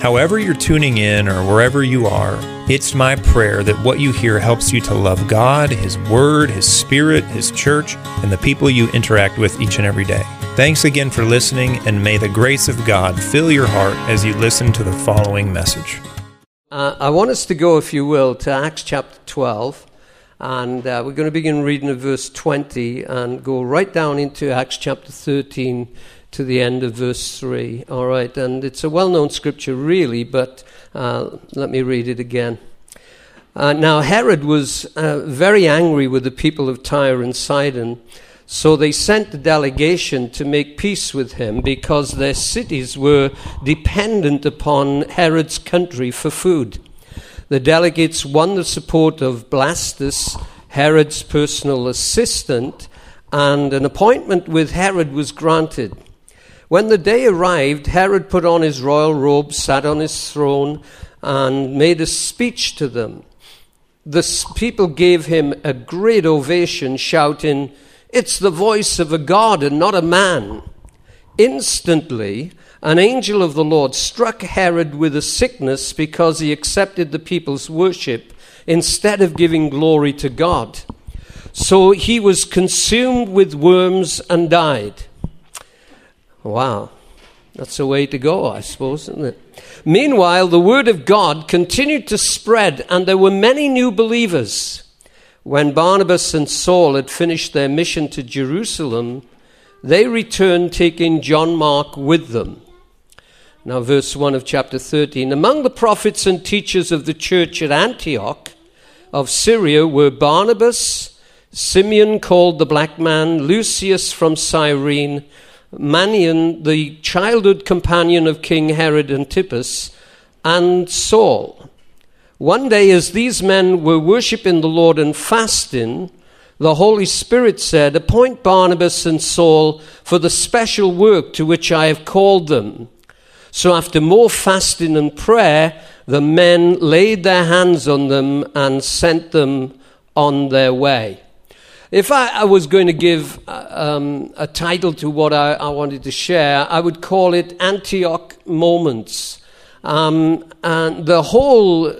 However, you're tuning in or wherever you are, it's my prayer that what you hear helps you to love God, His Word, His Spirit, His church, and the people you interact with each and every day. Thanks again for listening, and may the grace of God fill your heart as you listen to the following message. Uh, I want us to go, if you will, to Acts chapter 12. And uh, we're going to begin reading at verse 20 and go right down into Acts chapter 13 to the end of verse 3. All right, and it's a well known scripture, really, but uh, let me read it again. Uh, now, Herod was uh, very angry with the people of Tyre and Sidon, so they sent a delegation to make peace with him because their cities were dependent upon Herod's country for food. The delegates won the support of Blastus, Herod's personal assistant, and an appointment with Herod was granted. When the day arrived, Herod put on his royal robe, sat on his throne, and made a speech to them. The people gave him a great ovation, shouting, It's the voice of a God and not a man. Instantly, an angel of the Lord struck Herod with a sickness because he accepted the people's worship instead of giving glory to God. So he was consumed with worms and died. Wow. That's a way to go, I suppose, isn't it? Meanwhile, the word of God continued to spread, and there were many new believers. When Barnabas and Saul had finished their mission to Jerusalem, they returned taking John Mark with them. Now, verse 1 of chapter 13. Among the prophets and teachers of the church at Antioch of Syria were Barnabas, Simeon called the black man, Lucius from Cyrene, Manaen, the childhood companion of King Herod Antipas, and Saul. One day, as these men were worshipping the Lord and fasting, the Holy Spirit said, Appoint Barnabas and Saul for the special work to which I have called them. So, after more fasting and prayer, the men laid their hands on them and sent them on their way. If I, I, was going to give uh, um, a title to what I, I, wanted to share, I would call it Antioch Moments. Um, and the whole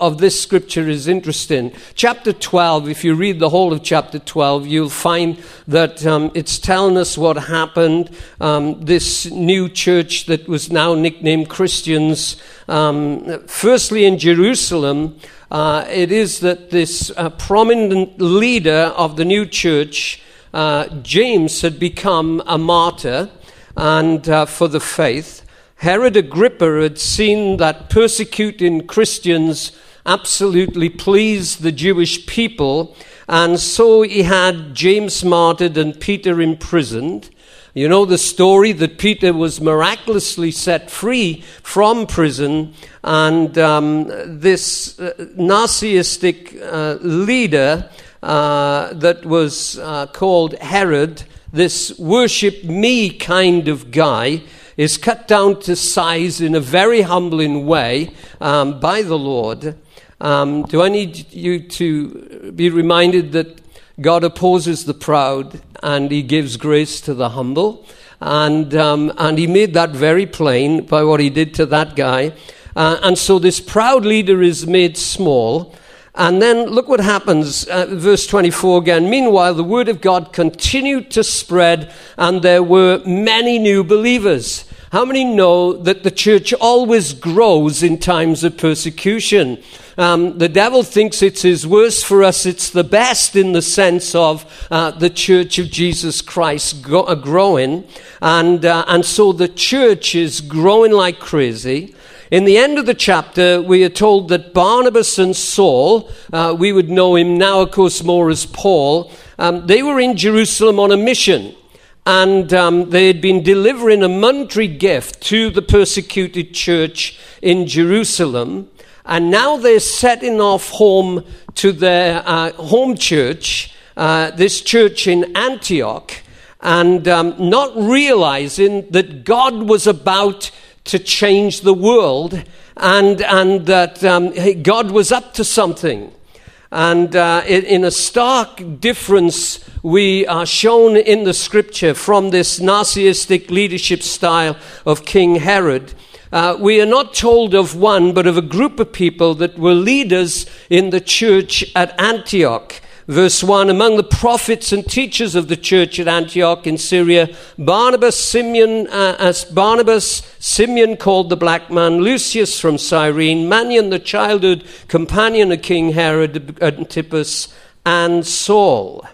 of this scripture is interesting. Chapter 12, if you read the whole of chapter 12, you'll find that um, it's telling us what happened. Um, this new church that was now nicknamed Christians, um, firstly in Jerusalem, uh, it is that this uh, prominent leader of the new church, uh, James, had become a martyr and uh, for the faith. Herod Agrippa had seen that persecuting Christians absolutely pleased the Jewish people, and so he had James martyred and Peter imprisoned. You know the story that Peter was miraculously set free from prison, and um, this uh, narcissistic uh, leader uh, that was uh, called Herod, this worship me kind of guy, is cut down to size in a very humbling way um, by the Lord. Um, do I need you to be reminded that God opposes the proud and he gives grace to the humble? And, um, and he made that very plain by what he did to that guy. Uh, and so this proud leader is made small. And then look what happens, uh, verse 24 again. Meanwhile, the word of God continued to spread, and there were many new believers. How many know that the church always grows in times of persecution? Um, the devil thinks it's his worst for us, it's the best in the sense of uh, the church of Jesus Christ go- uh, growing. And, uh, and so the church is growing like crazy. In the end of the chapter, we are told that Barnabas and Saul, uh, we would know him now, of course, more as Paul, um, they were in Jerusalem on a mission and um, they had been delivering a monetary gift to the persecuted church in Jerusalem. And now they're setting off home to their uh, home church, uh, this church in Antioch. and um, not realizing that God was about to change the world and, and that um, God was up to something. And uh, in a stark difference, we are shown in the scripture from this narcissistic leadership style of King Herod. Uh, we are not told of one, but of a group of people that were leaders in the church at Antioch. Verse 1 Among the prophets and teachers of the church at Antioch in Syria, Barnabas, Simeon, uh, as Barnabas, Simeon called the black man, Lucius from Cyrene, Manaen, the childhood companion of King Herod Antipas, and Saul.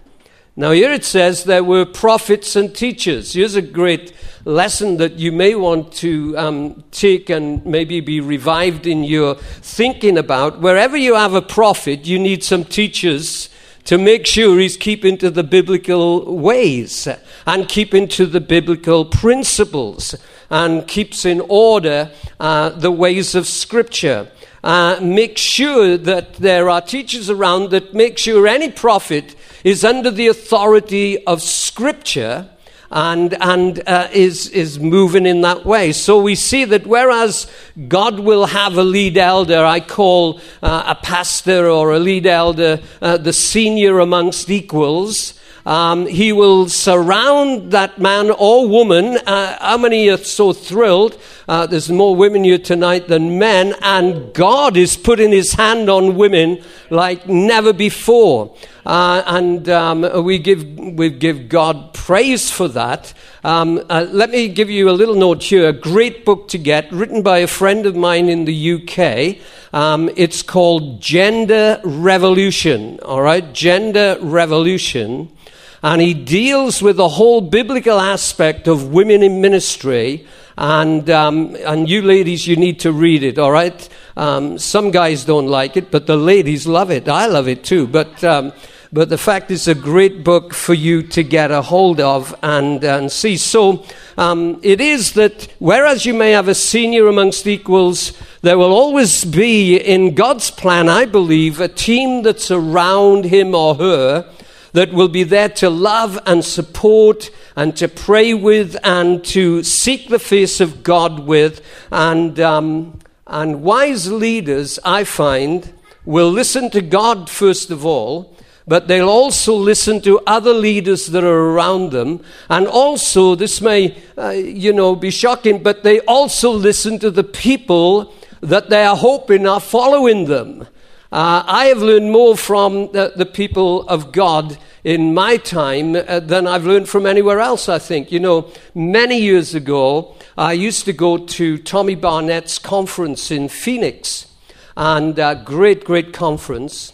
Now, here it says there were prophets and teachers. Here's a great lesson that you may want to um, take and maybe be revived in your thinking about. Wherever you have a prophet, you need some teachers to make sure he's keeping to the biblical ways and keeping to the biblical principles and keeps in order uh, the ways of Scripture. Uh, make sure that there are teachers around that make sure any prophet is under the authority of Scripture and, and uh, is, is moving in that way. So we see that whereas God will have a lead elder, I call uh, a pastor or a lead elder uh, the senior amongst equals. Um, he will surround that man or woman. Uh, how many are so thrilled? Uh, there's more women here tonight than men, and God is putting his hand on women like never before. Uh, and um, we, give, we give God praise for that. Um, uh, let me give you a little note here a great book to get, written by a friend of mine in the UK. Um, it's called Gender Revolution, all right? Gender Revolution and he deals with the whole biblical aspect of women in ministry. And, um, and you ladies, you need to read it, all right? Um, some guys don't like it, but the ladies love it. I love it too. But, um, but the fact is, a great book for you to get a hold of and, and see. So um, it is that whereas you may have a senior amongst equals, there will always be, in God's plan, I believe, a team that's around him or her that will be there to love and support and to pray with and to seek the face of God with. And, um, and wise leaders, I find, will listen to God first of all, but they'll also listen to other leaders that are around them. And also, this may, uh, you know, be shocking, but they also listen to the people that they are hoping are following them. Uh, I have learned more from the, the, people of God in my time uh, than I've learned from anywhere else, I think. You know, many years ago, I used to go to Tommy Barnett's conference in Phoenix, and a great, great conference.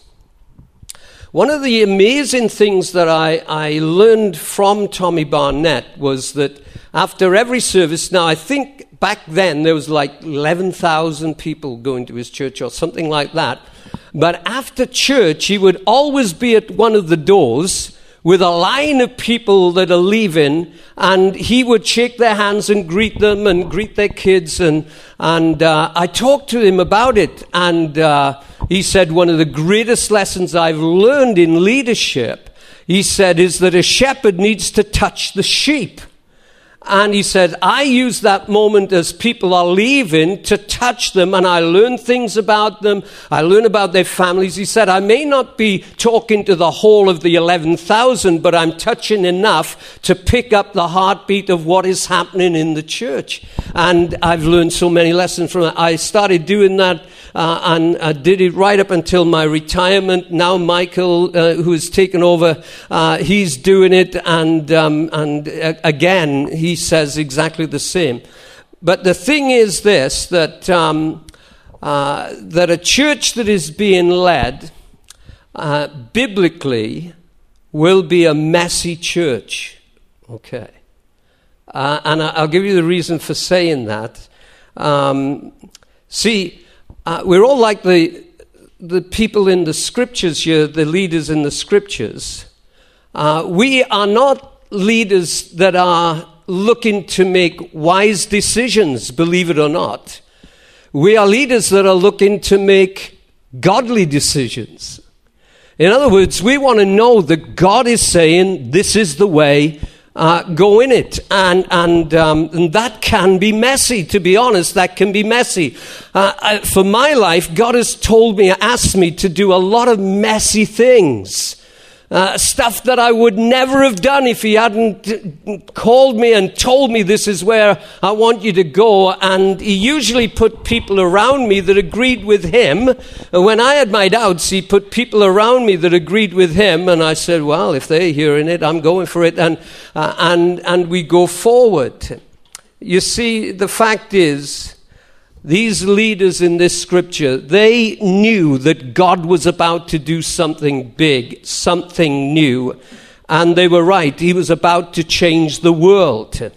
One of the amazing things that I, I learned from Tommy Barnett was that after every service, now I think back then there was like 11,000 people going to his church or something like that. But after church, he would always be at one of the doors with a line of people that are leaving, and he would shake their hands and greet them and greet their kids. And, and uh, I talked to him about it, and uh, he said, One of the greatest lessons I've learned in leadership, he said, is that a shepherd needs to touch the sheep. And he said, I use that moment as people are leaving to touch them and I learn things about them. I learn about their families. He said, I may not be talking to the whole of the 11,000, but I'm touching enough to pick up the heartbeat of what is happening in the church. And I've learned so many lessons from it. I started doing that uh, and I did it right up until my retirement. Now Michael, uh, who has taken over, uh, he's doing it, and um, and uh, again he says exactly the same. But the thing is this that um, uh, that a church that is being led uh, biblically will be a messy church. Okay. and I'll give you the reason for saying that. Um, see, uh, we're all like the, the people in the scriptures here, the leaders in the scriptures. Uh, we are not leaders that are looking to make wise decisions, believe it or not. We are leaders that are looking to make godly decisions. In other words, we want to know that God is saying, This is the way, uh, go in it. And, and, um, and, that can be messy, to be honest. That can be messy. Uh, I, for my life, God has told me, asked me to do a lot of messy things. Uh, stuff that I would never have done if he hadn't called me and told me this is where I want you to go. And he usually put people around me that agreed with him. When I had my doubts, he put people around me that agreed with him. And I said, well, if they're hearing it, I'm going for it. And, uh, and, and we go forward. You see, the fact is, these leaders in this scripture, they knew that God was about to do something big, something new. And they were right. He was about to change the world.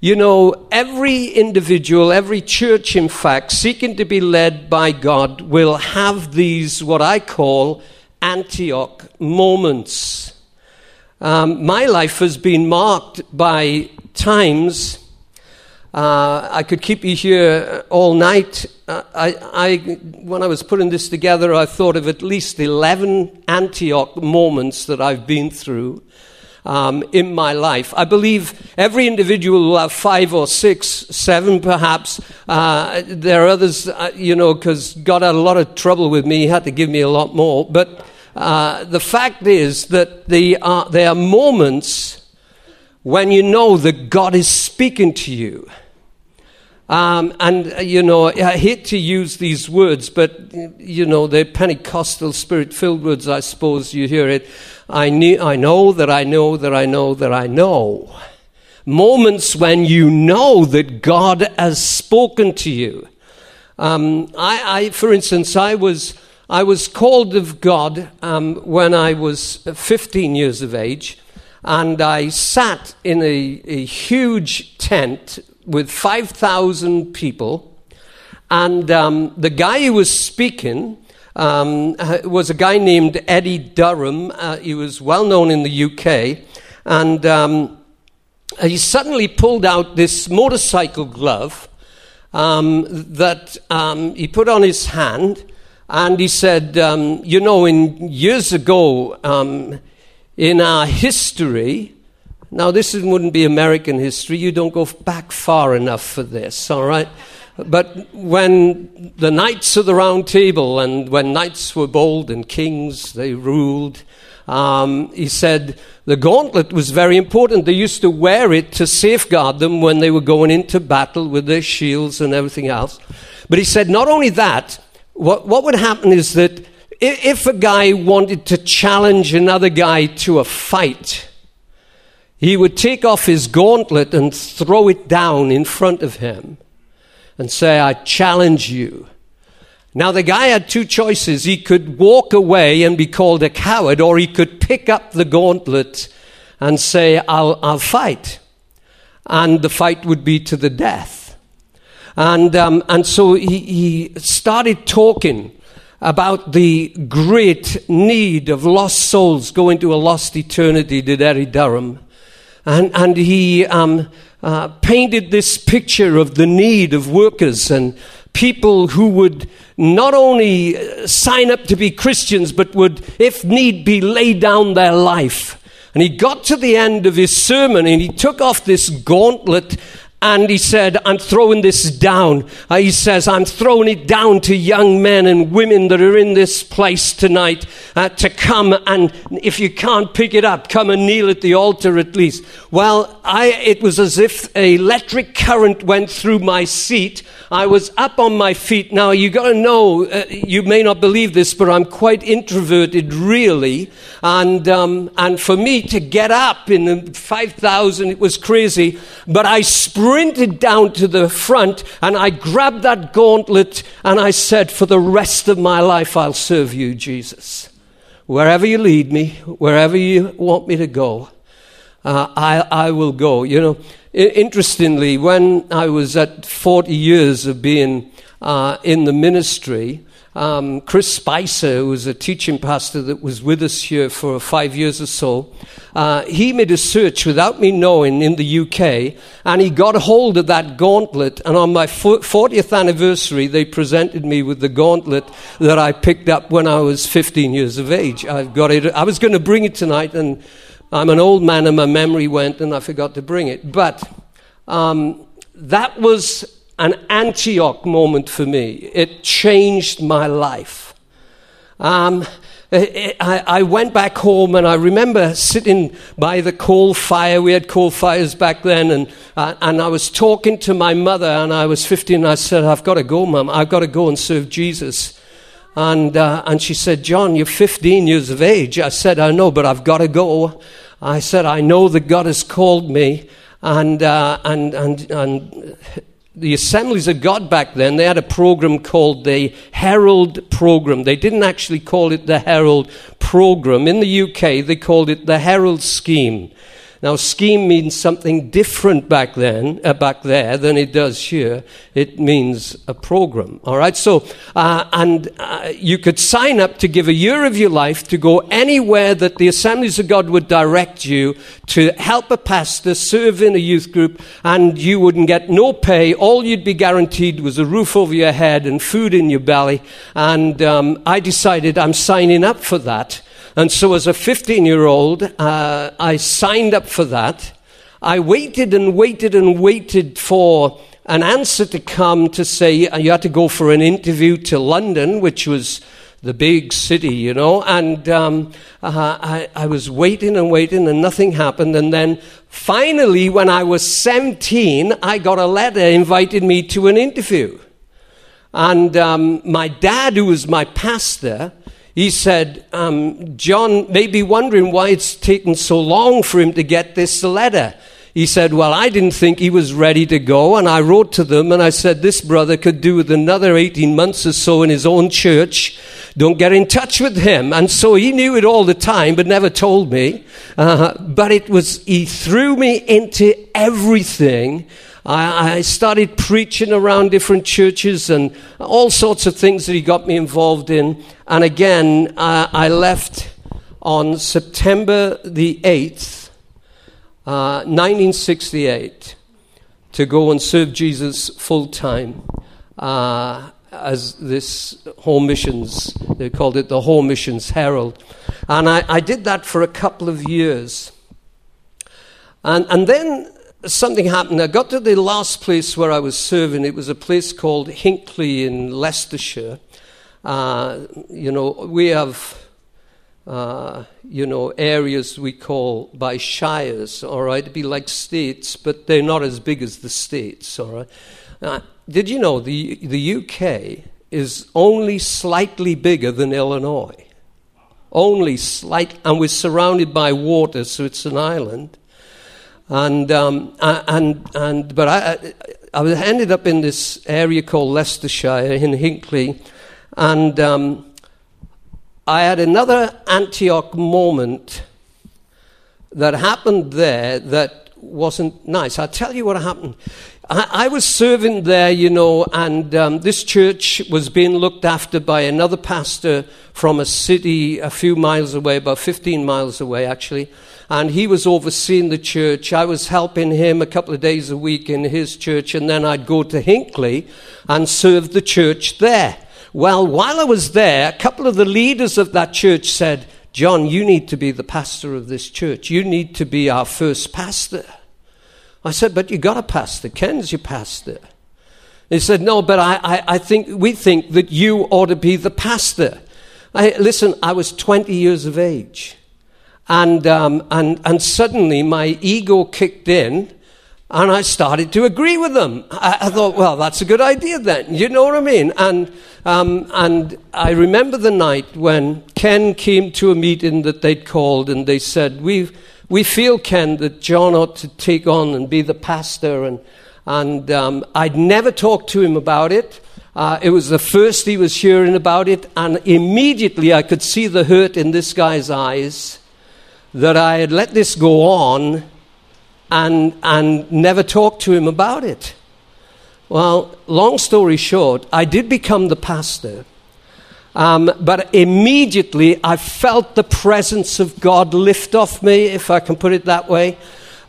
You know, every individual, every church, in fact, seeking to be led by God, will have these, what I call Antioch moments. Um, my life has been marked by times uh, I could keep you here all night. Uh, I, I, when I was putting this together, I thought of at least 11 Antioch moments that I've been through um, in my life. I believe every individual will have five or six, seven perhaps. Uh, there are others, uh, you know, because God had a lot of trouble with me. He had to give me a lot more. But uh, the fact is that the, there are moments when you know that God is speaking to you. Um, and, uh, you know, I hate to use these words, but, you know, they're Pentecostal spirit filled words, I suppose you hear it. I, knew, I know that I know that I know that I know. Moments when you know that God has spoken to you. Um, I, I, for instance, I was, I was called of God um, when I was 15 years of age and I sat in a, a huge tent with 5,000 people. And um, the guy who was speaking um, uh, was a guy named Eddie Durham. Uh, he was well known in the UK. And um, he suddenly pulled out this motorcycle glove um, that um, he put on his hand. And he said, um, You know, in years ago, in our history, now this wouldn't be American history, you don't go back far enough for this, all right? But when the knights of the round table and when knights were bold and kings, they ruled, um, he said the gauntlet was very important. They used to wear it to safeguard them when they were going into battle with their shields and everything else. But he said not only that, what, what would happen is that if a guy wanted to challenge another guy to a fight, he would take off his gauntlet and throw it down in front of him and say, I challenge you. Now, the guy had two choices. He could walk away and be called a coward, or he could pick up the gauntlet and say, I'll, I'll fight. And the fight would be to the death. And, um, and so he, he started talking about the great need of lost souls going to a lost eternity, did Eddie Durham. And, and he um, uh, painted this picture of the need of workers and people who would not only uh, sign up to be Christians, but would, if need be, lay down their life. And he got to the end of his sermon and he took off this gauntlet and he said, I'm throwing this down. Uh, he says, I'm throwing it down to young men and women that are in this place tonight uh, to come and if you can't pick it up, come and kneel at the altar at least. Well, I, it was as if an electric current went through my seat. I was up on my feet. Now, you got to know, uh, you may not believe this, but I'm quite introverted, really. And, um, and for me to get up in the 5,000, it was crazy. But I sprinted down to the front and I grabbed that gauntlet and I said, For the rest of my life, I'll serve you, Jesus. Wherever you lead me, wherever you want me to go, uh, I, I will go. You know, interestingly, when I was at 40 years of being uh, in the ministry, um, Chris Spicer, who was a teaching pastor that was with us here for five years or so, uh, he made a search without me knowing in the UK, and he got hold of that gauntlet. And on my 40th anniversary, they presented me with the gauntlet that I picked up when I was 15 years of age. I've got it. I was going to bring it tonight and I'm an old man and my memory went and I forgot to bring it. But um, that was an Antioch moment for me. It changed my life. Um, I, went back home and I remember sitting by the coal fire. We had coal fires back then, and, uh, and I was talking to my mother, and I was 15. And I said, I've got to go, Mum. I've got to go and serve Jesus. And, uh, and she said, John, you're 15 years of age. I said, I know, but I've got to go. I said, I know that God has called me. And, uh, and, and, and the Assemblies of God back then, they had a program called the Herald Program. They didn't actually call it the Herald Program. In the UK, they called it the Herald Scheme. Now, scheme means something different back then, uh, back there, than it does here. It means a program. All right. So, uh, and uh, you could sign up to give a year of your life to go anywhere that the Assemblies of God would direct you to help a pastor, serve in a youth group, and you wouldn't get no pay. All you'd be guaranteed was a roof over your head and food in your belly. And um, I decided I'm signing up for that. And so, as a 15 year old, uh, I signed up for that. I waited and waited and waited for an answer to come to say uh, you had to go for an interview to London, which was the big city, you know. And um, uh, I, I was waiting and waiting, and nothing happened. And then finally, when I was 17, I got a letter inviting me to an interview. And um, my dad, who was my pastor, he said, um, John may be wondering why it's taken so long for him to get this letter. He said, Well, I didn't think he was ready to go. And I wrote to them and I said, This brother could do with another 18 months or so in his own church. Don't get in touch with him. And so he knew it all the time, but never told me. Uh, but it was, he threw me into everything I, I started preaching around different churches and all sorts of things that he got me involved in. And again, uh, I left on September the 8th, uh, 1968, to go and serve Jesus full time uh, as this Home Missions, they called it the Home Missions Herald. And I, I did that for a couple of years. And, and then something happened. I got to the last place where I was serving. It was a place called Hinckley in Leicestershire. Uh, you know, we have, uh, you know, areas we call by shires, all right? It'd be like states, but they're not as big as the states, all right? Uh, did you know the, the UK is only slightly bigger than Illinois? Only slight, and we're surrounded by water, so it's an island. And, um, and, and, but I, I ended up in this area called Leicestershire in Hinckley, and um, I had another Antioch moment that happened there that wasn't nice. I'll tell you what happened. I, I was serving there, you know, and um, this church was being looked after by another pastor from a city a few miles away, about 15 miles away, actually and he was overseeing the church. I was helping him a couple of days a week in his church, and then I'd go to Hinckley and serve the church there. Well, while I was there, a couple of the leaders of that church said, John, you need to be the pastor of this church. You need to be our first pastor. I said, But you got a pastor. Ken's your pastor. He said, No, but I, I, I think we think that you ought to be the pastor. I, listen, I was 20 years of age. And, um, and, and suddenly my ego kicked in and I started to agree with them. I, I, thought, well, that's a good idea then. You know what I mean? And, um, and I remember the night when Ken came to a meeting that they'd called and they said, we we feel, Ken, that John ought to take on and be the pastor. And, and um, I'd never talked to him about it. Uh, it was the first he was hearing about it, and immediately I could see the hurt in this guy's eyes that I had let this go on and, and never talked to him about it. Well, long story short, I did become the pastor. Um, but immediately I felt the presence of God lift off me, if I can put it that way.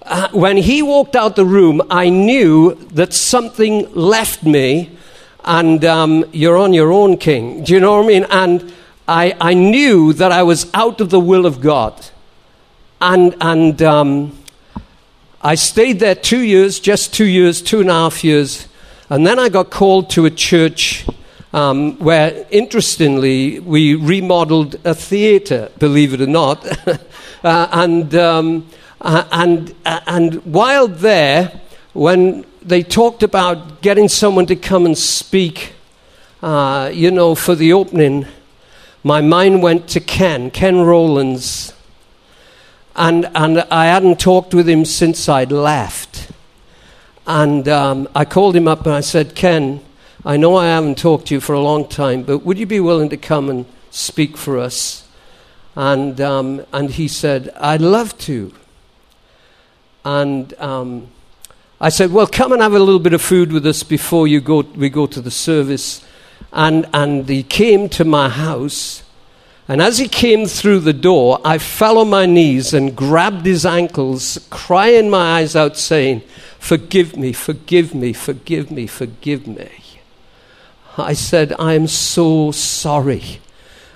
Uh, when he walked out the room, I knew that something left me, and um, you're on your own, King. Do you know what I mean? And I, I knew that I was out of the will of God. And and um, I stayed there two years, just two years, two and a half years, and then I got called to a church um, where, interestingly, we remodeled a theatre, believe it or not. uh, and, um, uh, and, uh, and while there, when they talked about getting someone to come and speak, uh, you know, for the opening, my mind went to Ken, Ken Rowlands. And, and I hadn't talked with him since I'd left. And um, I called him up and I said, Ken, I know I haven't talked to you for a long time, but would you be willing to come and speak for us? And, um, and he said, I'd love to. And um, I said, Well, come and have a little bit of food with us before you go, we go to the service. And, and he came to my house. And as he came through the door, I fell on my knees and grabbed his ankles, crying my eyes out, saying, Forgive me, forgive me, forgive me, forgive me. I said, I am so sorry.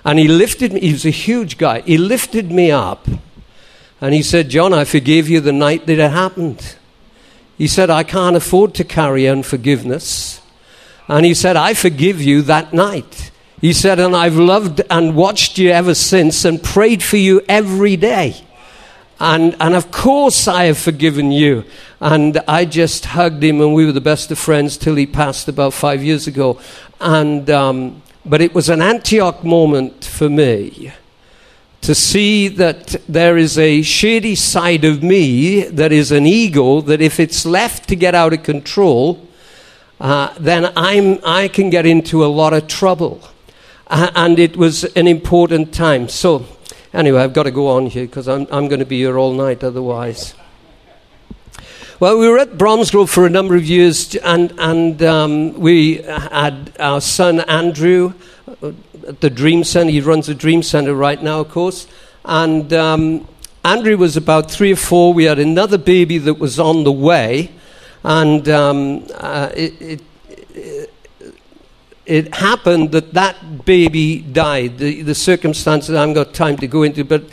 And he lifted me, he was a huge guy. He lifted me up and he said, John, I forgave you the night that it happened. He said, I can't afford to carry unforgiveness. And he said, I forgive you that night. He said, and I've loved and watched you ever since and prayed for you every day. And, and of course, I have forgiven you. And I just hugged him, and we were the best of friends till he passed about five years ago. And, um, but it was an Antioch moment for me to see that there is a shady side of me that is an ego that if it's left to get out of control, uh, then I'm, I can get into a lot of trouble. Uh, and it was an important time. So Anyway, I've got to go on here because I'm, I'm going to be here all night otherwise. Well, we were at Bromsgrove for a number of years, and, and um, we had our son Andrew uh, at the Dream Center. He runs the Dream Center right now, of course. And um, Andrew was about three or four. We had another baby that was on the way, and um, uh, it, it, it happened that that baby died. The, the circumstances I haven't got time to go into, but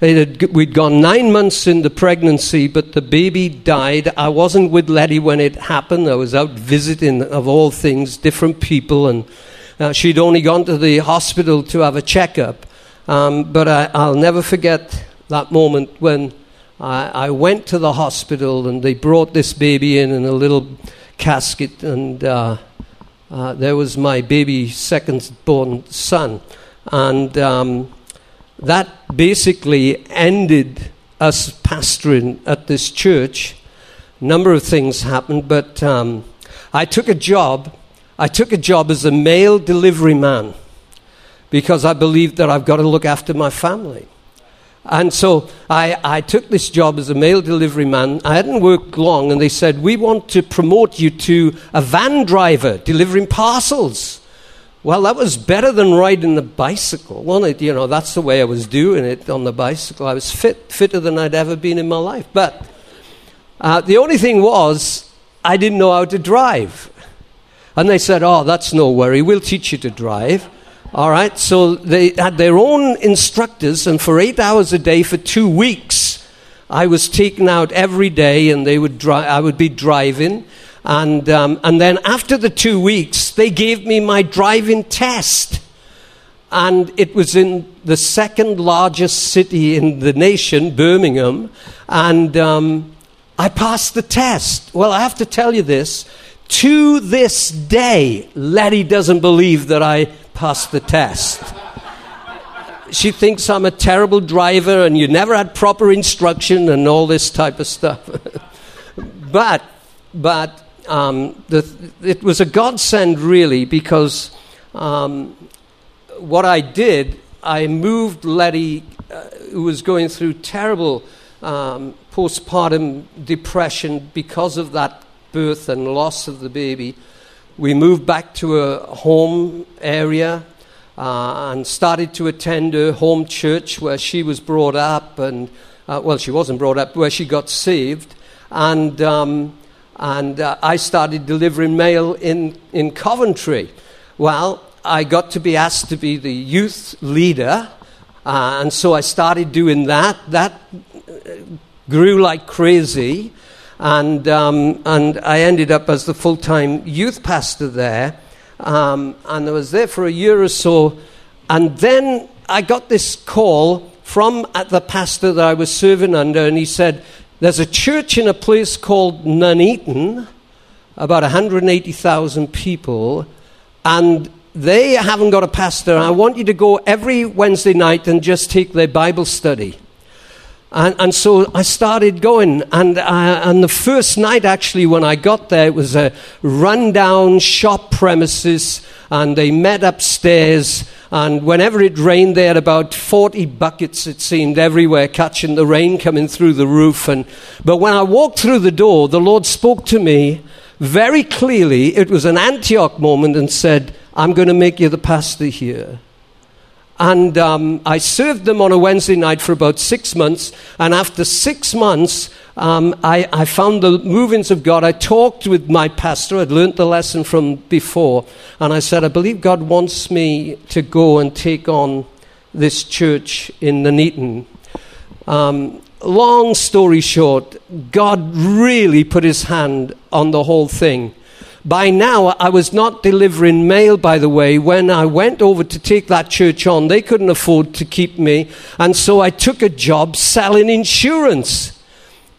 had, we'd gone nine months in the pregnancy, but the baby died. I wasn't with Letty when it happened. I was out visiting, of all things, different people, and uh, she'd only gone to the hospital to have a checkup. Um, but I, will never forget that moment when I, I, went to the hospital and they brought this baby in in a little casket and. Uh, uh, there was my baby second born son. And um, that basically ended us pastoring at this church. A number of things happened, but um, I took a job. I took a job as a mail delivery man because I believed that I've got to look after my family. And so I, I took this job as a mail delivery man. I hadn't worked long, and they said, We want to promote you to a van driver delivering parcels. Well, that was better than riding the bicycle, wasn't it? You know, that's the way I was doing it on the bicycle. I was fit, fitter than I'd ever been in my life. But uh, the only thing was, I didn't know how to drive. And they said, Oh, that's no worry, we'll teach you to drive. All right, so they had their own instructors, and for eight hours a day for two weeks, I was taken out every day, and they would dri- I would be driving. And, um, and then after the two weeks, they gave me my driving test. And it was in the second largest city in the nation, Birmingham. And um, I passed the test. Well, I have to tell you this. To this day, Letty doesn't believe that I passed the test. She thinks I'm a terrible driver and you never had proper instruction and all this type of stuff. but, but um, the, it was a godsend, really, because um, what I did, I moved Letty, uh, who was going through terrible um, postpartum depression because of that birth and loss of the baby we moved back to a home area uh, and started to attend a home church where she was brought up, and uh, well, she wasn't brought up, where she got saved. And, um, and uh, I started delivering mail in, in Coventry. Well, I got to be asked to be the youth leader, uh, and so I started doing that. That grew like crazy, and, um, and I ended up as the full time youth pastor there. Um, and I was there for a year or so. And then I got this call from uh, the pastor that I was serving under, and he said, There's a church in a place called Nuneaton, about 180,000 people, and they haven't got a pastor. I want you to go every Wednesday night and just take their Bible study. And, and so I started going. And, uh, and the first night, actually, when I got there, it was a rundown shop premises, and they met upstairs. And whenever it rained, they had about 40 buckets, it seemed, everywhere, catching the rain coming through the roof. And, but when I walked through the door, the Lord spoke to me very clearly. It was an Antioch moment and said, I'm going to make you the pastor here. And um, I served them on a Wednesday night for about six months. And after six months, um, I, I, found the movings of God. I talked with my pastor. I'd learnt the lesson from before. And I said, I believe God wants me to go and take on this church in Nuneaton. Um, long story short, God really put his hand on the whole thing. By now, I was not delivering mail, by the way. When I went over to take that church on, they couldn't afford to keep me. And so I took a job selling insurance.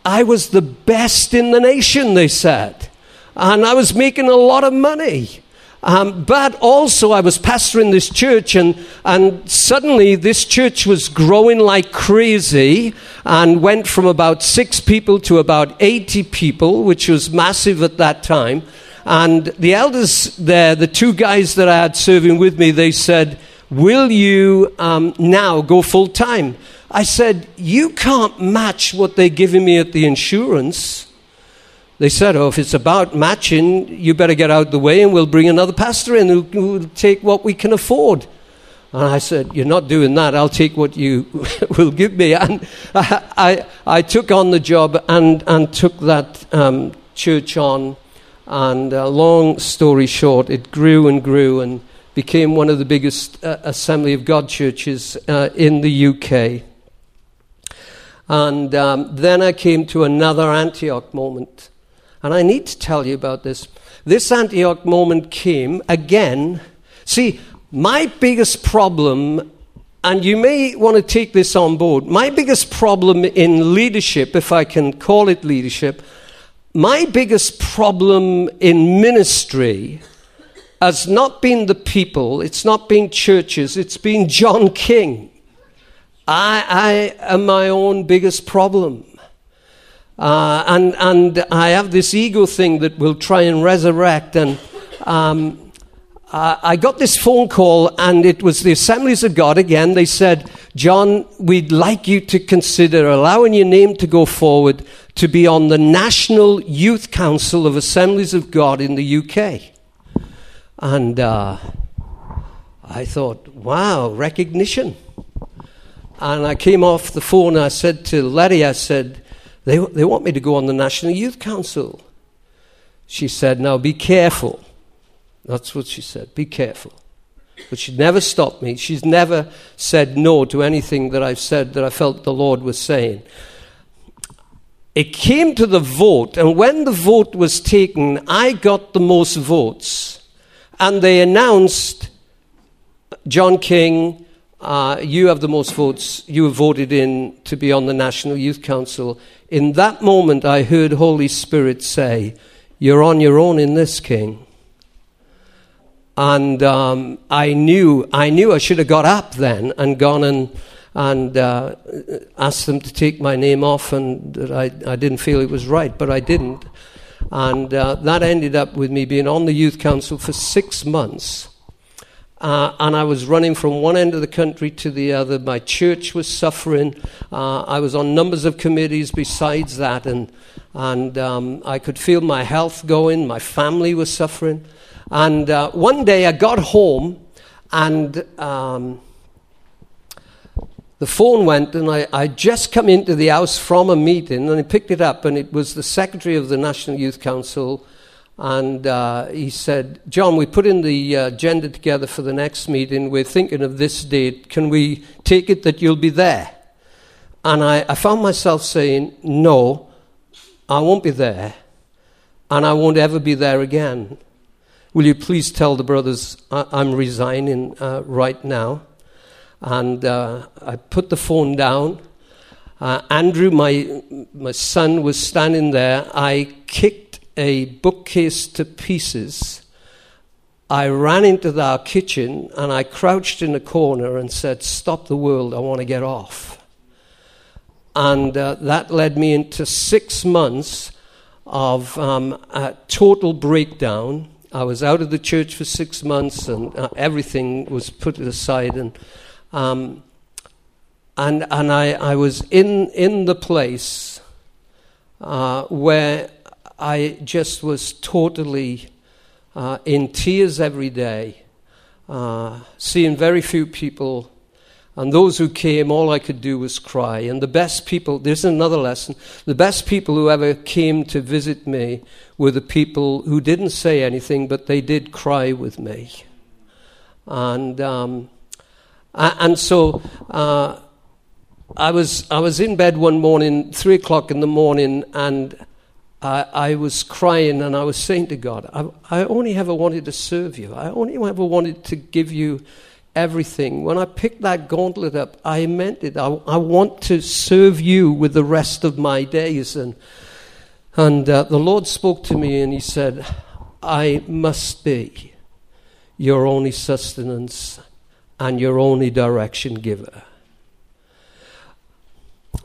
I was the best in the nation, they said. And I was making a lot of money. Um, but also, I was pastoring this church, and, and suddenly this church was growing like crazy and went from about six people to about 80 people, which was massive at that time. And the elders there, the two guys that I had serving with me, they said, Will you um, now go full time? I said, You can't match what they're giving me at the insurance. They said, Oh, if it's about matching, you better get out the way and we'll bring another pastor in who will take what we can afford. And I said, You're not doing that. I'll take what you will give me. And I, I, I, took on the job and, and took that um, church on and uh, long story short, it grew and grew and became one of the biggest uh, Assembly of God churches uh, in the UK. And um, then I came to another Antioch moment. And I need to tell you about this. This Antioch moment came again. See, my biggest problem, and you may want to take this on board, my biggest problem in leadership, if I can call it leadership, my biggest problem in ministry has not been the people, it's not been churches, it's been John King. I, I am my own biggest problem. Uh, and, and I have this ego thing that will try and resurrect. And um, I got this phone call, and it was the Assemblies of God again. They said, John, we'd like you to consider allowing your name to go forward to be on the National Youth Council of Assemblies of God in the UK. And uh, I thought, wow, recognition. And I came off the phone and I said to Letty, I said, they, they want me to go on the National Youth Council. She said, now be careful that's what she said. Be careful. But she never stopped me. She's never said no to anything that I've said that I felt the Lord was saying. It came to the vote, and when the vote was taken, I got the most votes. And they announced, John King, uh, you have the most votes. You were voted in to be on the National Youth Council. In that moment, I heard Holy Spirit say, You're on your own in this, King. And um, I knew I knew I should have got up then and gone and and uh, asked them to take my name off, and I, I didn't feel it was right, but I didn't. And uh, that ended up with me being on the youth council for six months. Uh, and I was running from one end of the country to the other. My church was suffering. Uh, I was on numbers of committees besides that, and, and um, I could feel my health going. My family was suffering. And uh, one day I got home and um, the phone went, and I, I just come into the house from a meeting, and I picked it up, and it was the secretary of the National Youth Council. And uh, he said, John, we put in the uh, agenda together for the next meeting. We're thinking of this date. Can we take it that you'll be there? and I, I found myself saying, No, I won't be there, and I won't ever be there again. Will you please tell the brothers I, am resigning uh, right now? And uh, I put the phone down. Uh, Andrew, my, my son, was standing there. I kicked a bookcase to pieces. I ran into our kitchen and I crouched in a corner and said, Stop the world, I want to get off. And uh, that led me into six months of um, total breakdown. I was out of the church for six months and uh, everything was put aside. And um, and and I, I was in, in the place uh, where I just was totally uh, in tears every day, uh, seeing very few people. And those who came, all I could do was cry. And the best people, there's another lesson, the best people who ever came to visit me were the people who didn't say anything, but they did cry with me. And um, and so uh, I, was, I was in bed one morning, three o'clock in the morning, and I, I was crying and I was saying to God, I, I only ever wanted to serve you. I only ever wanted to give you everything. When I picked that gauntlet up, I meant it. I, I want to serve you with the rest of my days. And, and uh, the Lord spoke to me and He said, I must be your only sustenance and your only direction giver.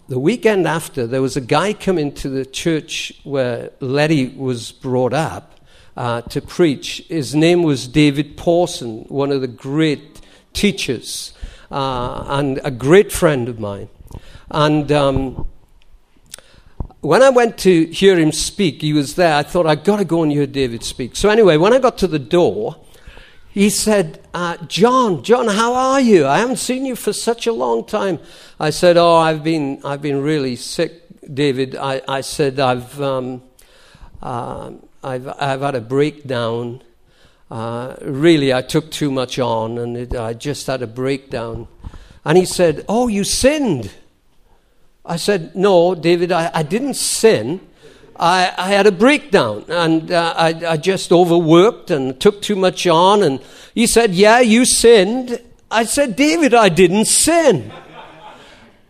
The weekend after, there was a guy coming to the church where Letty was brought up uh, to preach. His name was David Pawson, one of the great teachers uh, and a great friend of mine. And um, when I went to hear him speak, he was there. I thought, I've got to go and hear David speak. So, anyway, when I got to the door, he said, uh, John, John, how are you? I haven't seen you for such a long time. I said, Oh, I've been, I've been really sick, David. I, I said, I've, um, uh, I've, I've had a breakdown. Uh, really, I took too much on and it, I just had a breakdown. And he said, Oh, you sinned. I said, No, David, I, I didn't sin. I, I had a breakdown and uh, I, I just overworked and took too much on. And he said, Yeah, you sinned. I said, David, I didn't sin.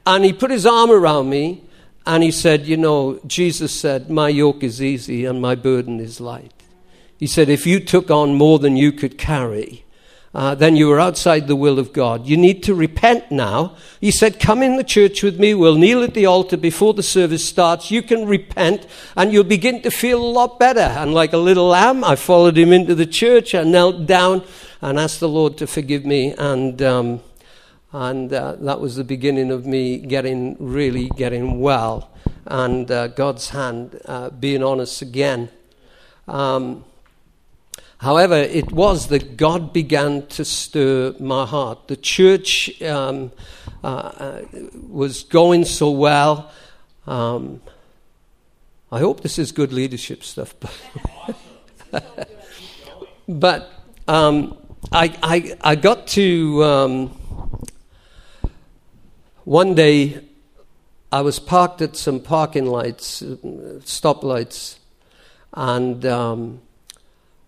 And he put his arm around me and he said, You know, Jesus said, My yoke is easy and my burden is light. He said, If you took on more than you could carry, uh, then you are outside the will of God. You need to repent now. He said, Come in the church with me. We'll kneel at the altar before the service starts. You can repent and you'll begin to feel a lot better. And like a little lamb, I followed him into the church. I knelt down and asked the Lord to forgive me. And, um, and uh, that was the beginning of me getting really getting well and uh, God's hand uh, being on us again. Um, However, it was that God began to stir my heart. The church um, uh, uh, was going so well. Um, I hope this is good leadership stuff, but, but um, I, I, I, got to um, one day. I was parked at some parking lights, uh, stoplights, and um,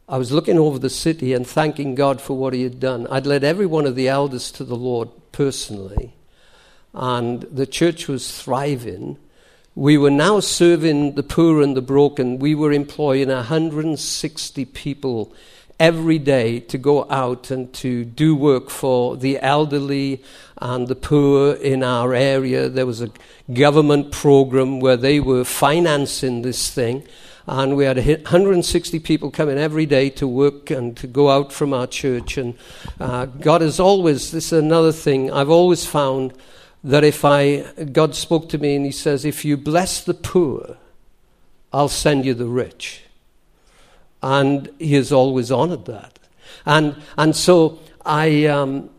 I was looking over the city and thanking God for what He had done. I'd led every one of the elders to the Lord personally, and the church was thriving. We were now serving the poor and the broken. We were employing 160 people every day to go out and to do work for the elderly and the poor in our area. There was a government program where they were financing this thing and we had 160 people coming every day to work and to go out from our church. And uh, God has always, this is another thing, I've always found that if I, God spoke to me and He says, if you bless the poor, I'll send you the rich. And He has always honored that. And, and so I, um,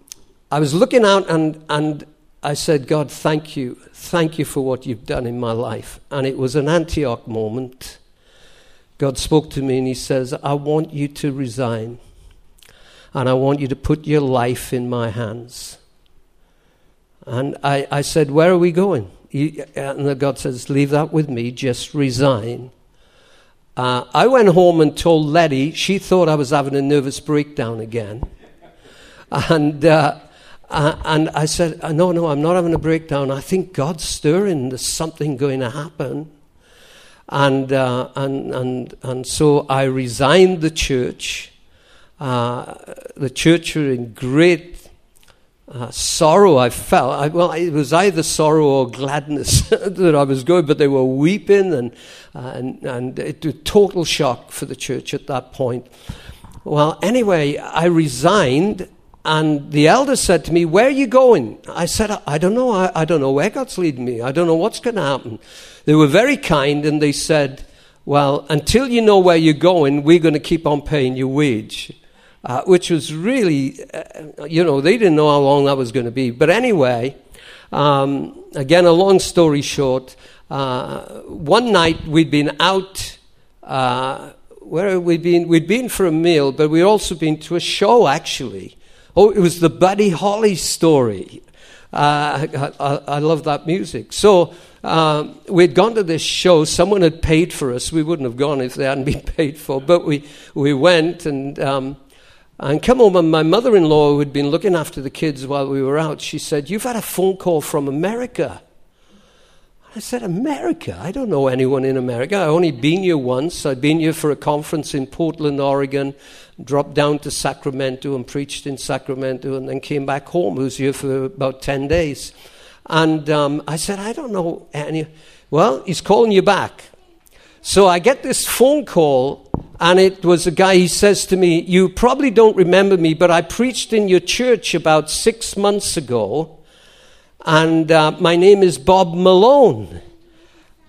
I was looking out and, and I said, God, thank you. Thank you for what you've done in my life. And it was an Antioch moment God spoke to me and He says, I want you to resign and I want you to put your life in my hands. And I, I said, Where are we going? And God says, Leave that with me, just resign. Uh, I went home and told Letty, she thought I was having a nervous breakdown again. And, uh, uh, and I said, No, no, I'm not having a breakdown. I think God's stirring. There's something going to happen. And, uh, and, and, and so I resigned the church. Uh, the church were in great uh, sorrow I felt. I, well, it was either sorrow or gladness that I was going, but they were weeping, and, and, and it was total shock for the church at that point. Well, anyway, I resigned, and the elder said to me, Where are you going? I said, I don't know. I, I don't know where God's leading me. I don't know what's going to happen. They were very kind, and they said, Well, until you know where you're going, we're going to keep on paying your wage uh, which was really, uh, you know, they didn't know how long that was going to be. But anyway, um, again, a long story short, uh, one night we'd been out. Uh, where we'd been, we'd been for a meal, but we'd also been to a show actually. Oh, it was the Buddy Holly story. Uh, I, I, I, love that music. So um, we'd gone to this show. Someone had paid for us. We wouldn't have gone if they hadn't been paid for. But we, we went, and um, and come home, and my mother in law, who had been looking after the kids while we were out, she said, You've had a phone call from America. I said, America? I don't know anyone in America. I've only been here once. I've been here for a conference in Portland, Oregon, dropped down to Sacramento and preached in Sacramento, and then came back home. I was here for about 10 days. And um, I said, I don't know any. Well, he's calling you back. So I get this phone call, and it was a guy, he says to me, You probably don't remember me, but I preached in your church about six months ago, and uh, my name is Bob Malone.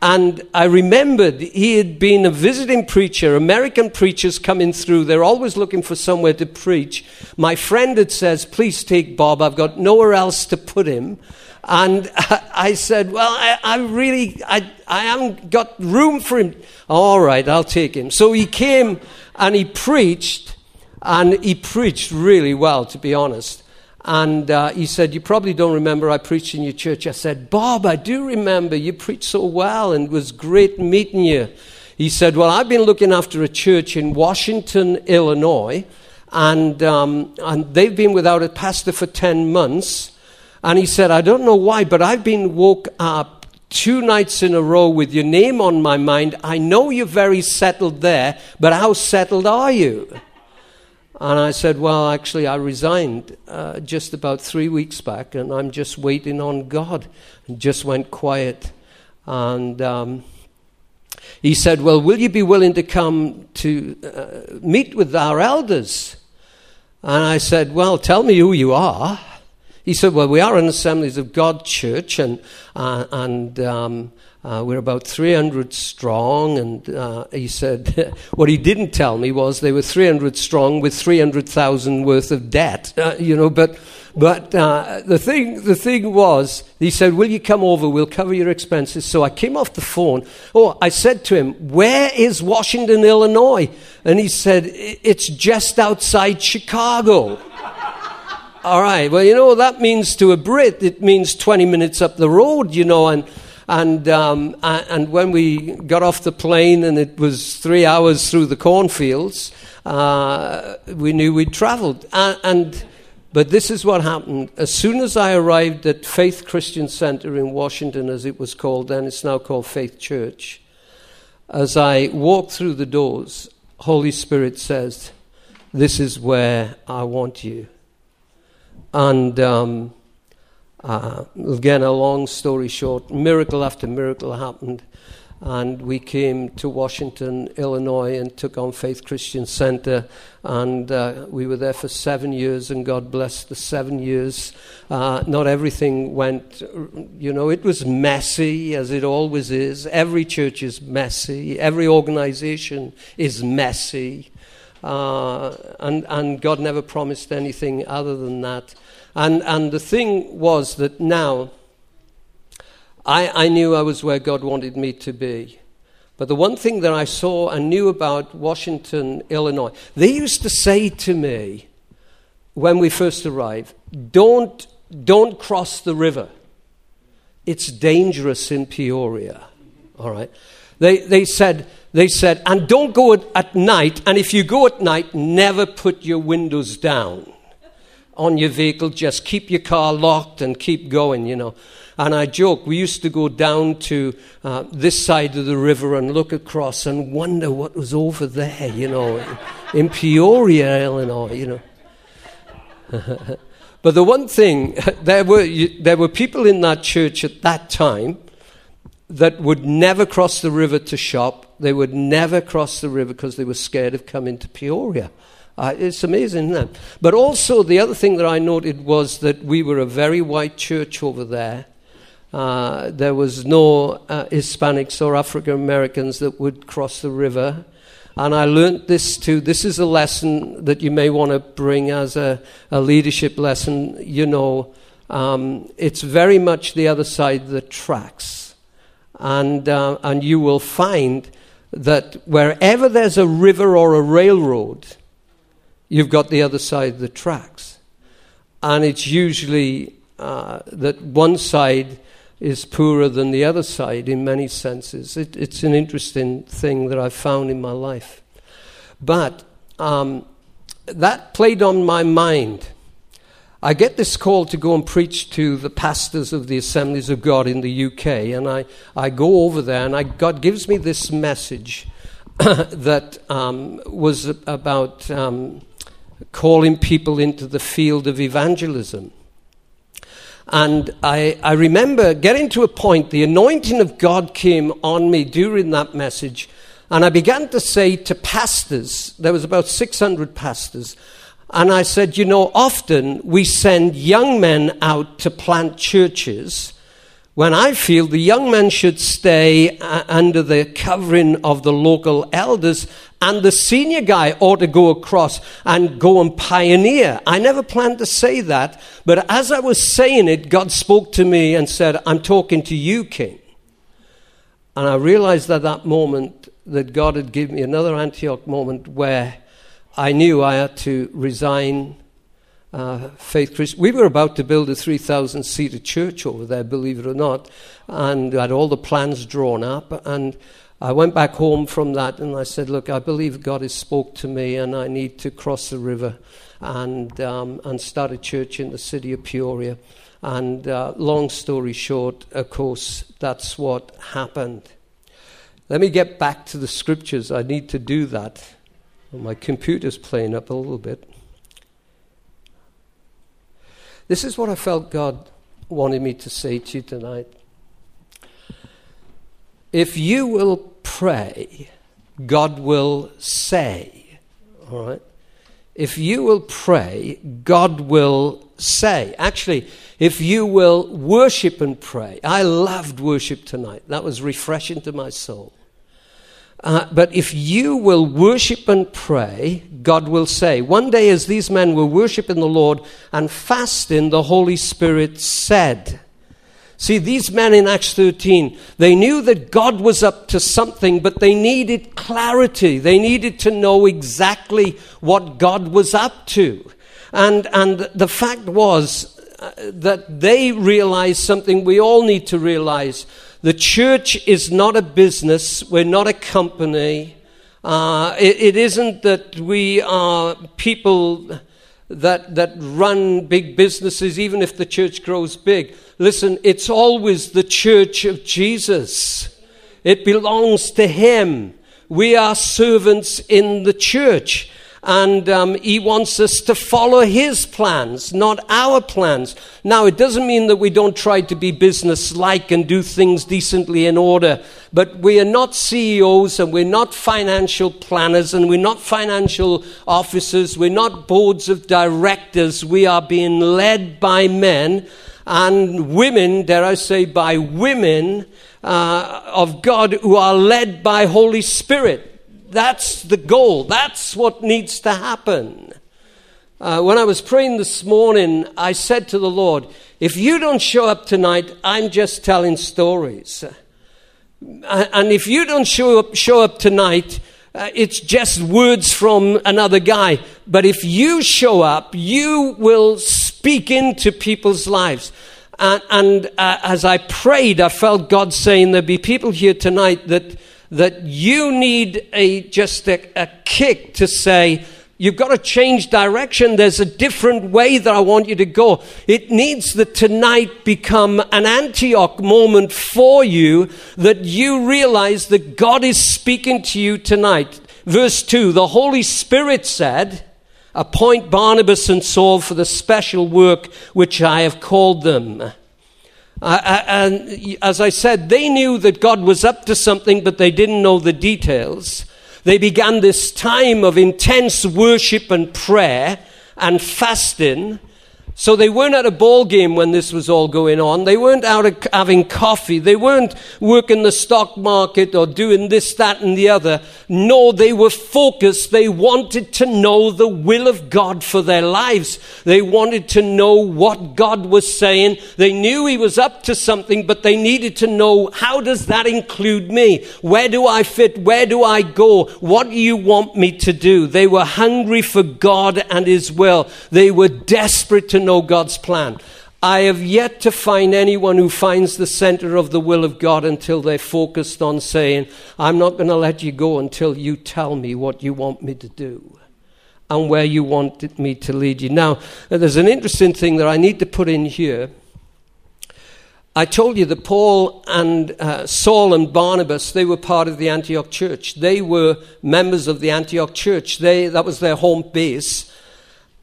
And I remembered he had been a visiting preacher, American preachers coming through. They're always looking for somewhere to preach. My friend had says, please take Bob. I've got nowhere else to put him. And I said, Well, I, I, really, I, I haven't got room for him. All right, I'll take him. So he came and he preached, and he preached really well, to be honest. And uh, he said, You probably don't remember I preached in your church. I said, Bob, I do remember. You preached so well, and it was great meeting you. He said, Well, I've been looking after a church in Washington, Illinois, and, um, and they've been without a pastor for 10 months. And he said, I don't know why, but I've been woke up two nights in a row with your name on my mind. I know you're very settled there, but how settled are you? And I said, Well, actually, I resigned uh, just about three weeks back, and I'm just waiting on God. And just went quiet. And um, he said, Well, will you be willing to come to uh, meet with our elders? And I said, Well, tell me who you are. He said, Well, we are an Assemblies of God church, and, uh, and um, uh, we're about 300 strong. And uh, he said, What he didn't tell me was they were 300 strong with 300,000 worth of debt, uh, you know, but. But uh, the thing, the thing was, he said, "Will you come over? We'll cover your expenses." So I came off the phone. Oh, I said to him, "Where is Washington, Illinois?" And he said, "It's just outside Chicago." All right. Well, you know, that means to a Brit, it means 20 minutes up the road, you know, and. And, um, and when we got off the plane and it was three hours through the cornfields, uh, we knew we'd traveled. And, and, but this is what happened. As soon as I arrived at Faith Christian Center in Washington, as it was called then, it's now called Faith Church. As I walked through the doors, Holy Spirit says, This is where I want you. And um, uh, again, a long story short, miracle after miracle happened. And we came to Washington, Illinois, and took on Faith Christian Center. And uh, we were there for seven years, and God blessed the seven years. Uh, not everything went, you know, it was messy, as it always is. Every church is messy, every organization is messy. Uh, and, and God never promised anything other than that. And, and the thing was that now I, I knew I was where God wanted me to be. But the one thing that I saw and knew about Washington, Illinois, they used to say to me when we first arrived, don't, don't cross the river. it's dangerous in Peoria. All right. They, they, said, they said, and don't go at, at night, and if you go at night, never put your windows down on your vehicle. Just keep your car locked and keep going, you know. And I joke, we used to go down to uh, this side of the river and look across and wonder what was over there, you know, in Peoria, Illinois, you know. but the one thing, there were, there were people in that church at that time that would never cross the river to shop. They would never cross the river because they were scared of coming to Peoria. Uh, it's amazing, it? But also, the other thing that I noted was that we were a very white church over there. Uh, there was no uh, Hispanics or African Americans that would cross the river. And I learned this too. This is a lesson that you may want to bring as a, a leadership lesson. You know, um, it's very much the other side the tracks. And, uh, and you will find that wherever there's a river or a railroad, you've got the other side of the tracks. And it's usually uh, that one side is poorer than the other side in many senses. It, it's an interesting thing that I've found in my life. But um, that played on my mind. I get this call to go and preach to the pastors of the Assemblies of God in the UK, and I, I go over there, and I, God gives me this message that um, was about um, calling people into the field of evangelism. And I, I remember getting to a point, the anointing of God came on me during that message. And I began to say to pastors, there was about 600 pastors, and I said, you know, often we send young men out to plant churches when I feel the young men should stay uh, under the covering of the local elders and the senior guy ought to go across and go and pioneer. I never planned to say that, but as I was saying it, God spoke to me and said, I'm talking to you, King. And I realized at that moment that God had given me another Antioch moment where I knew I had to resign uh, Faith Christian. We were about to build a 3,000 seater church over there, believe it or not, and had all the plans drawn up. And I went back home from that and I said, Look, I believe God has spoke to me and I need to cross the river and, um, and start a church in the city of Peoria. And uh, long story short, of course, that's what happened. Let me get back to the scriptures. I need to do that. My computer's playing up a little bit. This is what I felt God wanted me to say to you tonight. If you will pray, God will say. All right? If you will pray, God will say. Actually, if you will worship and pray. I loved worship tonight. That was refreshing to my soul. Uh, but if you will worship and pray, God will say. One day, as these men were worshiping the Lord and fasting, the Holy Spirit said, See, these men in Acts 13, they knew that God was up to something, but they needed clarity. They needed to know exactly what God was up to. And, and the fact was uh, that they realized something we all need to realize. The church is not a business, we're not a company. Uh, it, it isn't that we are people that, that run big businesses, even if the church grows big. Listen, it's always the church of Jesus. It belongs to Him. We are servants in the church. And um, he wants us to follow his plans, not our plans. Now, it doesn't mean that we don't try to be business like and do things decently in order, but we are not CEOs and we're not financial planners and we're not financial officers. We're not boards of directors. We are being led by men and women, dare I say, by women uh, of God who are led by Holy Spirit. That's the goal. That's what needs to happen. Uh, when I was praying this morning, I said to the Lord, if you don't show up tonight, I'm just telling stories. Uh, and if you don't show up, show up tonight, uh, it's just words from another guy. But if you show up, you will speak into people's lives. And, and uh, as I prayed, I felt God saying there'd be people here tonight that, that you need a, just a, a kick to say, You've got to change direction. There's a different way that I want you to go. It needs that tonight become an Antioch moment for you that you realize that God is speaking to you tonight. Verse 2 The Holy Spirit said, Appoint Barnabas and Saul for the special work which I have called them. Uh, uh and as I said, they knew that God was up to something, but they didn't know the details. They began this time of intense worship and prayer and fasting so they weren't at a ball game when this was all going on. They weren't out having coffee. They weren't working the stock market or doing this, that, and the other. No, they were focused. They wanted to know the will of God for their lives. They wanted to know what God was saying. They knew He was up to something, but they needed to know how does that include me? Where do I fit? Where do I go? What do you want me to do? They were hungry for God and His will. They were desperate to God's plan. I have yet to find anyone who finds the center of the will of God until they're focused on saying, I'm not going to let you go until you tell me what you want me to do and where you want me to lead you. Now, there's an interesting thing that I need to put in here. I told you that Paul and uh, Saul and Barnabas, they were part of the Antioch church. They were members of the Antioch church. They, that was their home base.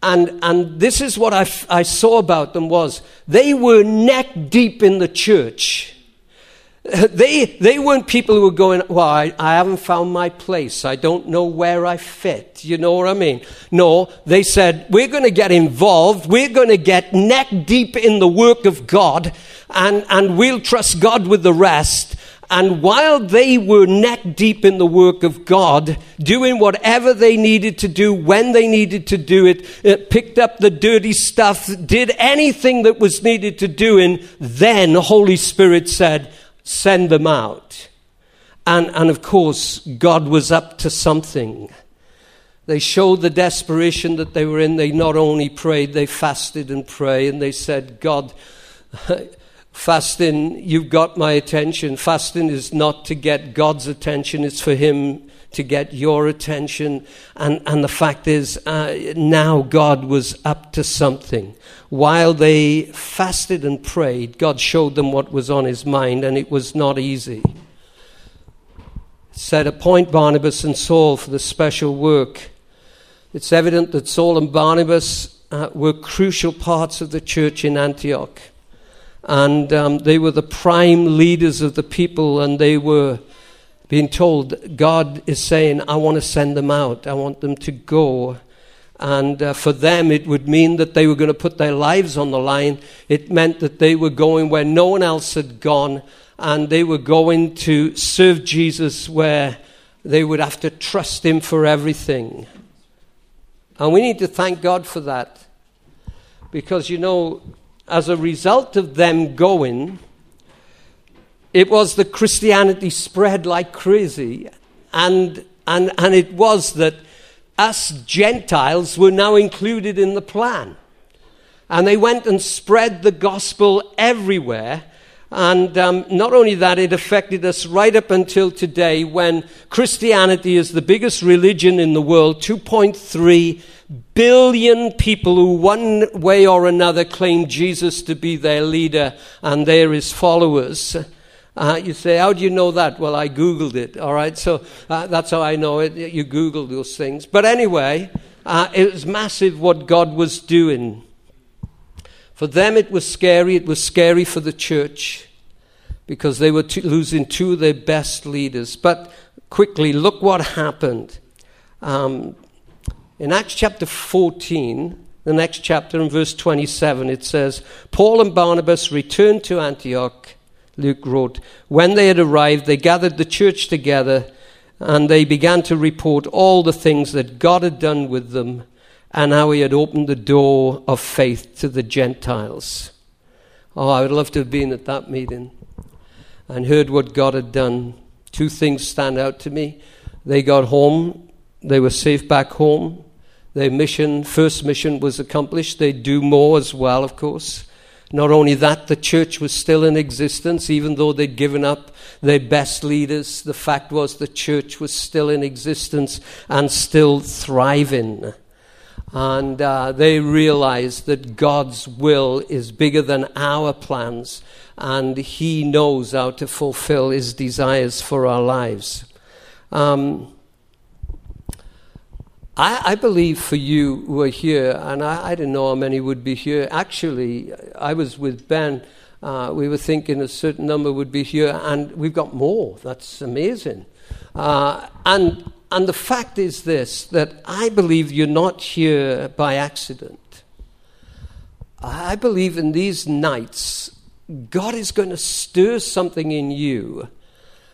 And, and this is what I, f- I saw about them was they were neck deep in the church. They, they weren't people who were going, well, I, I haven't found my place. I don't know where I fit. You know what I mean? No, they said, we're going to get involved. We're going to get neck deep in the work of God and, and we'll trust God with the rest. And while they were neck deep in the work of God, doing whatever they needed to do when they needed to do it, it uh, picked up the dirty stuff, did anything that was needed to do, and then the Holy Spirit said, send them out. And, and of course, God was up to something. They showed the desperation that they were in. They not only prayed, they fasted and prayed, and they said, God, Fasting, you've got my attention. Fasting is not to get God's attention, it's for Him to get your attention. And, and the fact is, uh, now God was up to something. While they fasted and prayed, God showed them what was on His mind, and it was not easy. said, Appoint Barnabas and Saul for the special work. It's evident that Saul and Barnabas uh, were crucial parts of the church in Antioch and um, they were the prime leaders of the people, and they were being told, God is saying, I want to send them out, I want them to go. And uh, for them, it would mean that they were going to put their lives on the line. It meant that they were going where no one else had gone, and they were going to serve Jesus where they would have to trust Him for everything. And we need to thank God for that. Because, you know, as a result of them going, it was that Christianity spread like crazy. And, and, and it was that us Gentiles were now included in the plan. And they went and spread the gospel everywhere. And um, not only that, it affected us right up until today when Christianity is the biggest religion in the world 2.3 billion people who, one way or another, claim Jesus to be their leader and they're his followers. Uh, you say, How do you know that? Well, I Googled it, all right? So uh, that's how I know it. You Google those things. But anyway, uh, it was massive what God was doing. For them, it was scary. It was scary for the church because they were t- losing two of their best leaders. But quickly, look what happened. Um, in Acts chapter 14, the next chapter, in verse 27, it says, Paul and Barnabas returned to Antioch, Luke wrote. When they had arrived, they gathered the church together and they began to report all the things that God had done with them and how he had opened the door of faith to the Gentiles. Oh, I would love to have been at that meeting and heard what God had done. Two things stand out to me. They got home, they were safe back home, their mission, first mission was accomplished. They do more as well, of course. Not only that, the church was still in existence, even though they'd given up their best leaders. The fact was the church was still in existence and still thriving. And uh, they realize that God's will is bigger than our plans, and He knows how to fulfill His desires for our lives. Um, I, I, believe for you who are here, and I, I, didn't know how many would be here. Actually, I was with Ben. Uh, we were thinking a certain number would be here, and we've got more. That's amazing. Uh, and and the fact is this that I believe you're not here by accident. I believe in these nights, God is going to stir something in you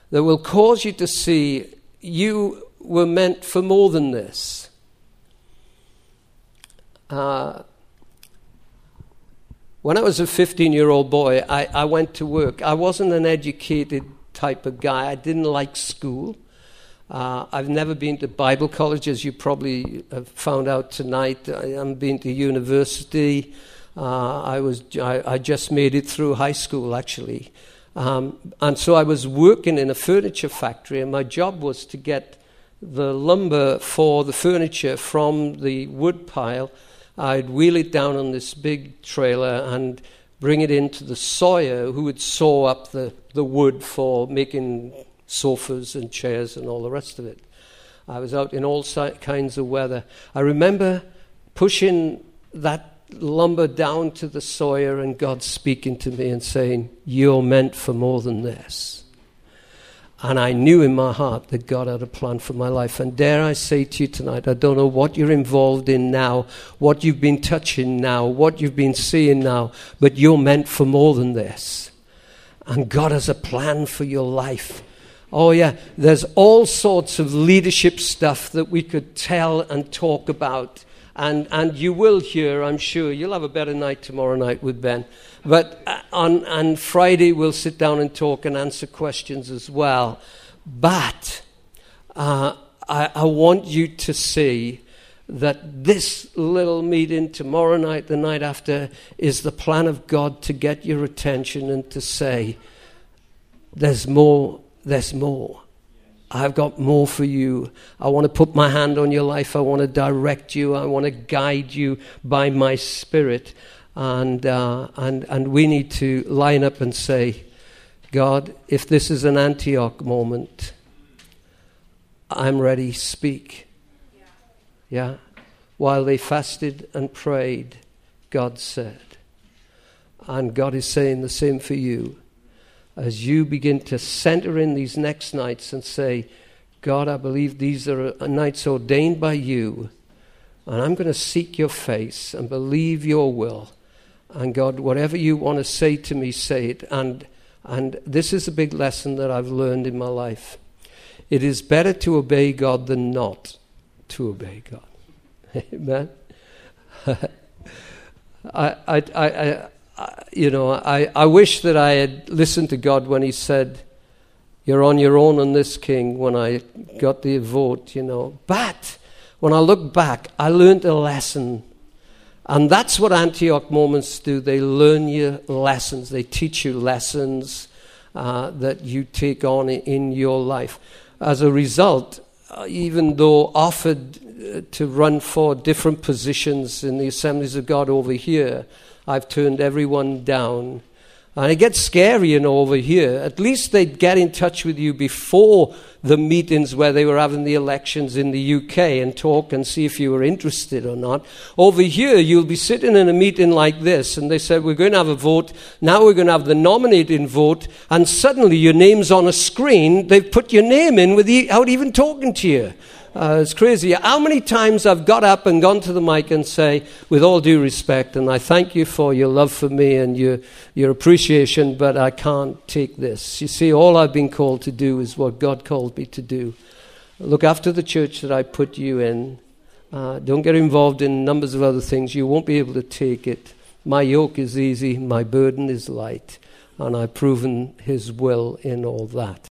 that will cause you to see you were meant for more than this. Uh, when I was a 15 year old boy, I, I went to work. I wasn't an educated type of guy, I didn't like school. Uh, I've never been to Bible college, as you probably have found out tonight. I haven't been to university. Uh, I, was, I, I, just made it through high school, actually. Um, and so I was working in a furniture factory, and my job was to get the lumber for the furniture from the wood pile. I'd wheel it down on this big trailer and bring it into the sawyer who would saw up the, the wood for making sofas and chairs and all the rest of it. I was out in all kinds of weather. I remember pushing that lumber down to the sawyer and God speaking to me and saying, You're meant for more than this. And I knew in my heart that God had a plan for my life. And dare I say to you tonight, I don't know what you're involved in now, what you've been touching now, what you've been seeing now, but you're meant for more than this. And God has a plan for your life. Oh, yeah, there's all sorts of leadership stuff that we could tell and talk about. And, and you will hear, I'm sure. You'll have a better night tomorrow night with Ben. But uh, on, on Friday, we'll sit down and talk and answer questions as well. But uh, I, I want you to see that this little meeting tomorrow night, the night after, is the plan of God to get your attention and to say, there's more there's more. I've got more for you. I want to put my hand on your life. I want to direct you. I want to guide you by my spirit. And, uh, and, and we need to line up and say, God, if this is an Antioch moment, I'm ready, speak. Yeah. yeah? While they fasted and prayed, God said. And God is saying the same for you as you begin to center in these next nights and say, God, I believe these are uh, nights ordained by you, and I'm going to seek your face and believe your will. And God, whatever you want to say to me, say it. And, and this is a big lesson that I've learned in my life. It is better to obey God than not to obey God. Amen. I, I, I, you know, I, I wish that I had listened to God when He said, You're on your own on this, King, when I got the vote, you know. But when I look back, I learned a lesson. And that's what Antioch moments do. They learn you lessons, they teach you lessons uh, that you take on in your life. As a result, uh, even though offered uh, to run for different positions in the assemblies of God over here, I've turned everyone down. And it gets scary, you know, over here. At least they'd get in touch with you before the meetings where they were having the elections in the UK and talk and see if you were interested or not. Over here, you'll be sitting in a meeting like this, and they said, We're going to have a vote. Now we're going to have the nominating vote, and suddenly your name's on a screen. They've put your name in without even talking to you. Uh, it's crazy. How many times I've got up and gone to the mic and say, with all due respect, and I thank you for your love for me and your, your appreciation, but I can't take this. You see, all I've been called to do is what God called me to do. Look after the church that I put you in. Uh, don't get involved in numbers of other things. You won't be able to take it. My yoke is easy, my burden is light, and I've proven His will in all that.